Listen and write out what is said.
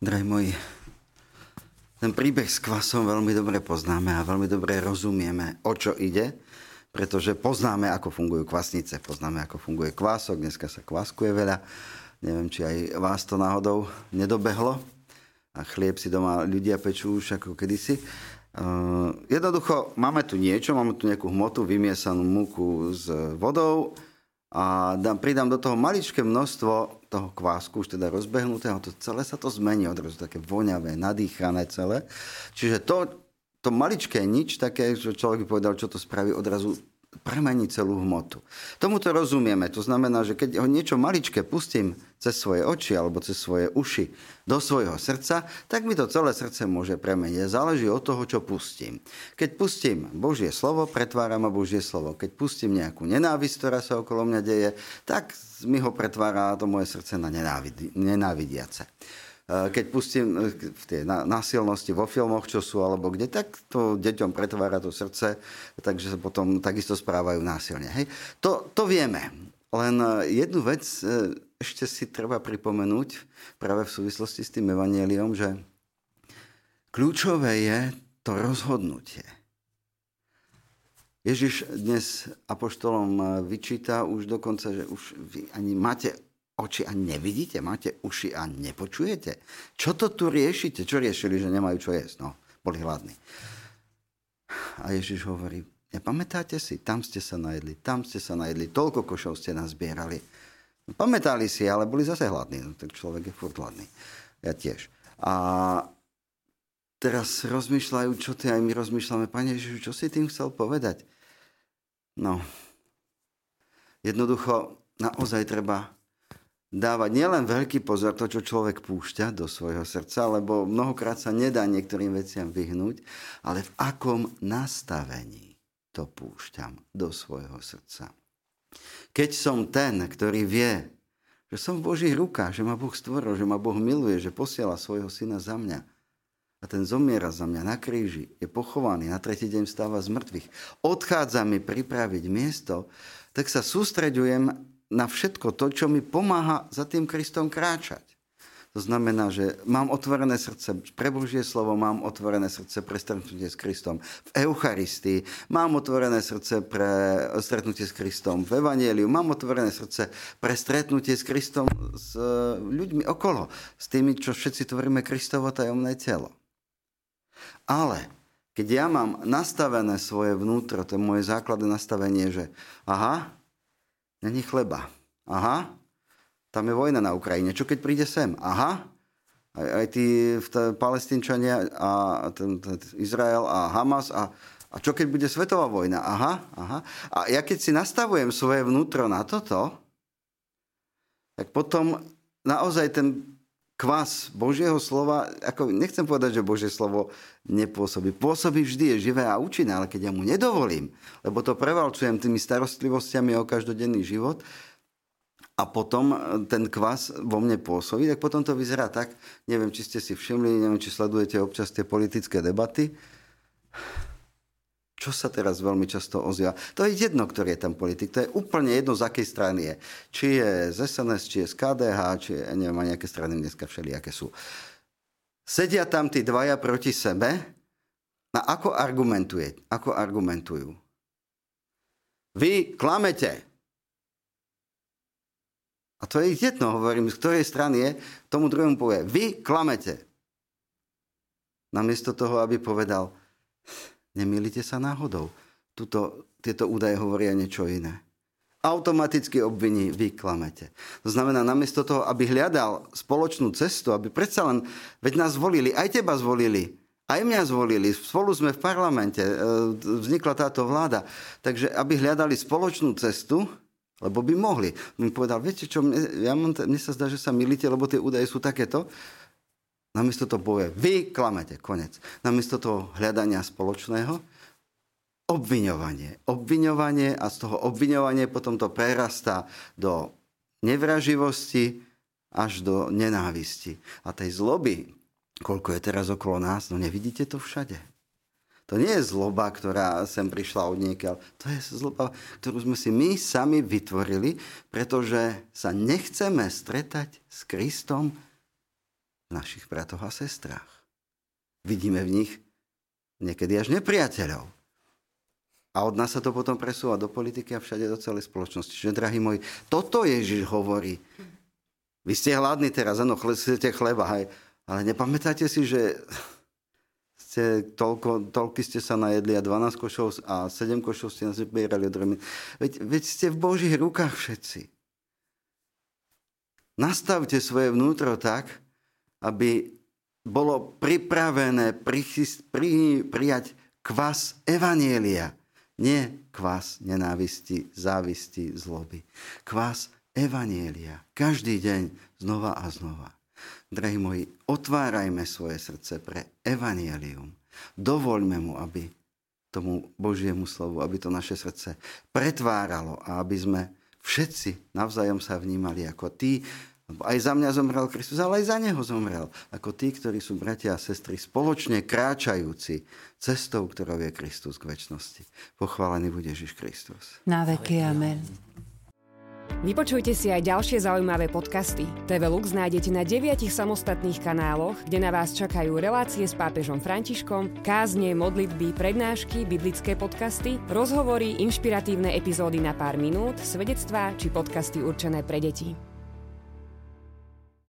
Drahí moji, ten príbeh s kvasom veľmi dobre poznáme a veľmi dobre rozumieme, o čo ide, pretože poznáme, ako fungujú kvasnice, poznáme, ako funguje kvások, dneska sa kvaskuje veľa. Neviem, či aj vás to náhodou nedobehlo a chlieb si doma ľudia pečú už ako kedysi. Uh, jednoducho, máme tu niečo, máme tu nejakú hmotu, vymiesanú múku s vodou, a dám, pridám do toho maličké množstvo toho kvásku, už teda rozbehnutého, to celé sa to zmení odrazu, také voňavé, nadýchané celé. Čiže to, to maličké nič také, že človek by povedal, čo to spraví, odrazu premení celú hmotu. Tomuto rozumieme. To znamená, že keď ho niečo maličké pustím cez svoje oči alebo cez svoje uši do svojho srdca, tak mi to celé srdce môže premeniť. Záleží od toho, čo pustím. Keď pustím Božie slovo, pretváram ma Božie slovo. Keď pustím nejakú nenávisť, ktorá sa okolo mňa deje, tak mi ho pretvára to moje srdce na nenávidiace. Eh, keď pustím eh, tie násilnosti vo filmoch, čo sú alebo kde, tak to deťom pretvára to srdce, takže sa potom takisto správajú násilne. Hej? To, to vieme. Len eh, jednu vec ešte si treba pripomenúť práve v súvislosti s tým evanieliom, že kľúčové je to rozhodnutie. Ježiš dnes apoštolom vyčíta už dokonca, že už vy ani máte oči a nevidíte, máte uši a nepočujete. Čo to tu riešite? Čo riešili, že nemajú čo jesť? No, boli hladní. A Ježiš hovorí, nepamätáte si, tam ste sa najedli, tam ste sa najedli, toľko košov ste nazbierali. No, pamätali si, ale boli zase hladní. No, tak človek je furt hladný. Ja tiež. A teraz rozmýšľajú, čo ty aj my rozmýšľame, Pane Ježišu, čo si tým chcel povedať? No, jednoducho, naozaj treba dávať nielen veľký pozor to, čo človek púšťa do svojho srdca, lebo mnohokrát sa nedá niektorým veciam vyhnúť, ale v akom nastavení to púšťam do svojho srdca. Keď som ten, ktorý vie, že som v Božích rukách, že ma Boh stvoril, že ma Boh miluje, že posiela svojho syna za mňa, a ten zomiera za mňa na kríži, je pochovaný, na tretí deň stáva z mŕtvych, odchádza mi pripraviť miesto, tak sa sústreďujem na všetko to, čo mi pomáha za tým Kristom kráčať. To znamená, že mám otvorené srdce pre Božie slovo, mám otvorené srdce pre stretnutie s Kristom v Eucharistii, mám otvorené srdce pre stretnutie s Kristom v Evangeliu, mám otvorené srdce pre stretnutie s Kristom s e, ľuďmi okolo, s tými, čo všetci tvoríme Kristovo tajomné telo. Ale keď ja mám nastavené svoje vnútro, to je moje základné nastavenie, že aha, Není chleba. Aha, tam je vojna na Ukrajine. Čo keď príde sem? Aha, aj, aj tí palestínčania a ten, ten Izrael a Hamas a, a čo keď bude svetová vojna? Aha, aha. A ja keď si nastavujem svoje vnútro na toto, tak potom naozaj ten kvás Božieho slova, ako nechcem povedať, že Božie slovo nepôsobí. Pôsobí vždy, je živé a účinné, ale keď ja mu nedovolím, lebo to prevalčujem tými starostlivostiami o každodenný život, a potom ten kvás vo mne pôsobí, tak potom to vyzerá tak, neviem, či ste si všimli, neviem, či sledujete občas tie politické debaty, čo sa teraz veľmi často ozýva? To je jedno, ktorý je tam politik. To je úplne jedno, z akej strany je. Či je z SNS, či je z KDH, či je, neviem, a nejaké strany dneska všelijaké sú. Sedia tam tí dvaja proti sebe a ako argumentuje? Ako argumentujú? Vy klamete. A to je jedno, hovorím, z ktorej strany je, tomu druhému povie, vy klamete. Namiesto toho, aby povedal, Nemýlite sa náhodou. Tuto, tieto údaje hovoria niečo iné. Automaticky obviní, vy klamete. To znamená, namiesto toho, aby hľadal spoločnú cestu, aby predsa len, veď nás zvolili, aj teba zvolili, aj mňa zvolili, spolu sme v parlamente, e, vznikla táto vláda. Takže aby hľadali spoločnú cestu, lebo by mohli. Mi povedal, viete čo, mne, ja mám, mne sa zdá, že sa milíte, lebo tie údaje sú takéto. Namiesto toho povie, vy klamete, konec. Namiesto toho hľadania spoločného, obviňovanie. Obviňovanie a z toho obviňovanie potom to prerastá do nevraživosti až do nenávisti. A tej zloby, koľko je teraz okolo nás, no nevidíte to všade. To nie je zloba, ktorá sem prišla od niekiaľ. To je zloba, ktorú sme si my sami vytvorili, pretože sa nechceme stretať s Kristom našich bratoch a sestrách. Vidíme v nich niekedy až nepriateľov. A od nás sa to potom presúva do politiky a všade do celej spoločnosti. Čiže, drahí moji, toto Ježiš hovorí. Vy ste hladní teraz, áno, chcete chleba, hej, ale nepamätáte si, že ste toľko, toľky ste sa najedli a 12 košov a 7 košov ste nazbierali od Veď, veď ste v Božích rukách všetci. Nastavte svoje vnútro tak, aby bolo pripravené prichyst, pri, prijať kvas Evanielia. Nie kvas nenávisti, závisti, zloby. Kvas Evanielia. Každý deň znova a znova. Drahí moji, otvárajme svoje srdce pre Evanielium. Dovoľme mu, aby tomu Božiemu slovu, aby to naše srdce pretváralo a aby sme všetci navzájom sa vnímali ako tí, lebo aj za mňa zomrel Kristus, ale aj za neho zomrel. Ako tí, ktorí sú bratia a sestry spoločne kráčajúci cestou, ktorou je Kristus k väčšnosti. Pochválený bude Ježiš Kristus. Na veky amen. Vypočujte si aj ďalšie zaujímavé podcasty. TV Lux nájdete na deviatich samostatných kanáloch, kde na vás čakajú relácie s pápežom Františkom, kázne, modlitby, prednášky, biblické podcasty, rozhovory, inšpiratívne epizódy na pár minút, svedectvá či podcasty určené pre deti.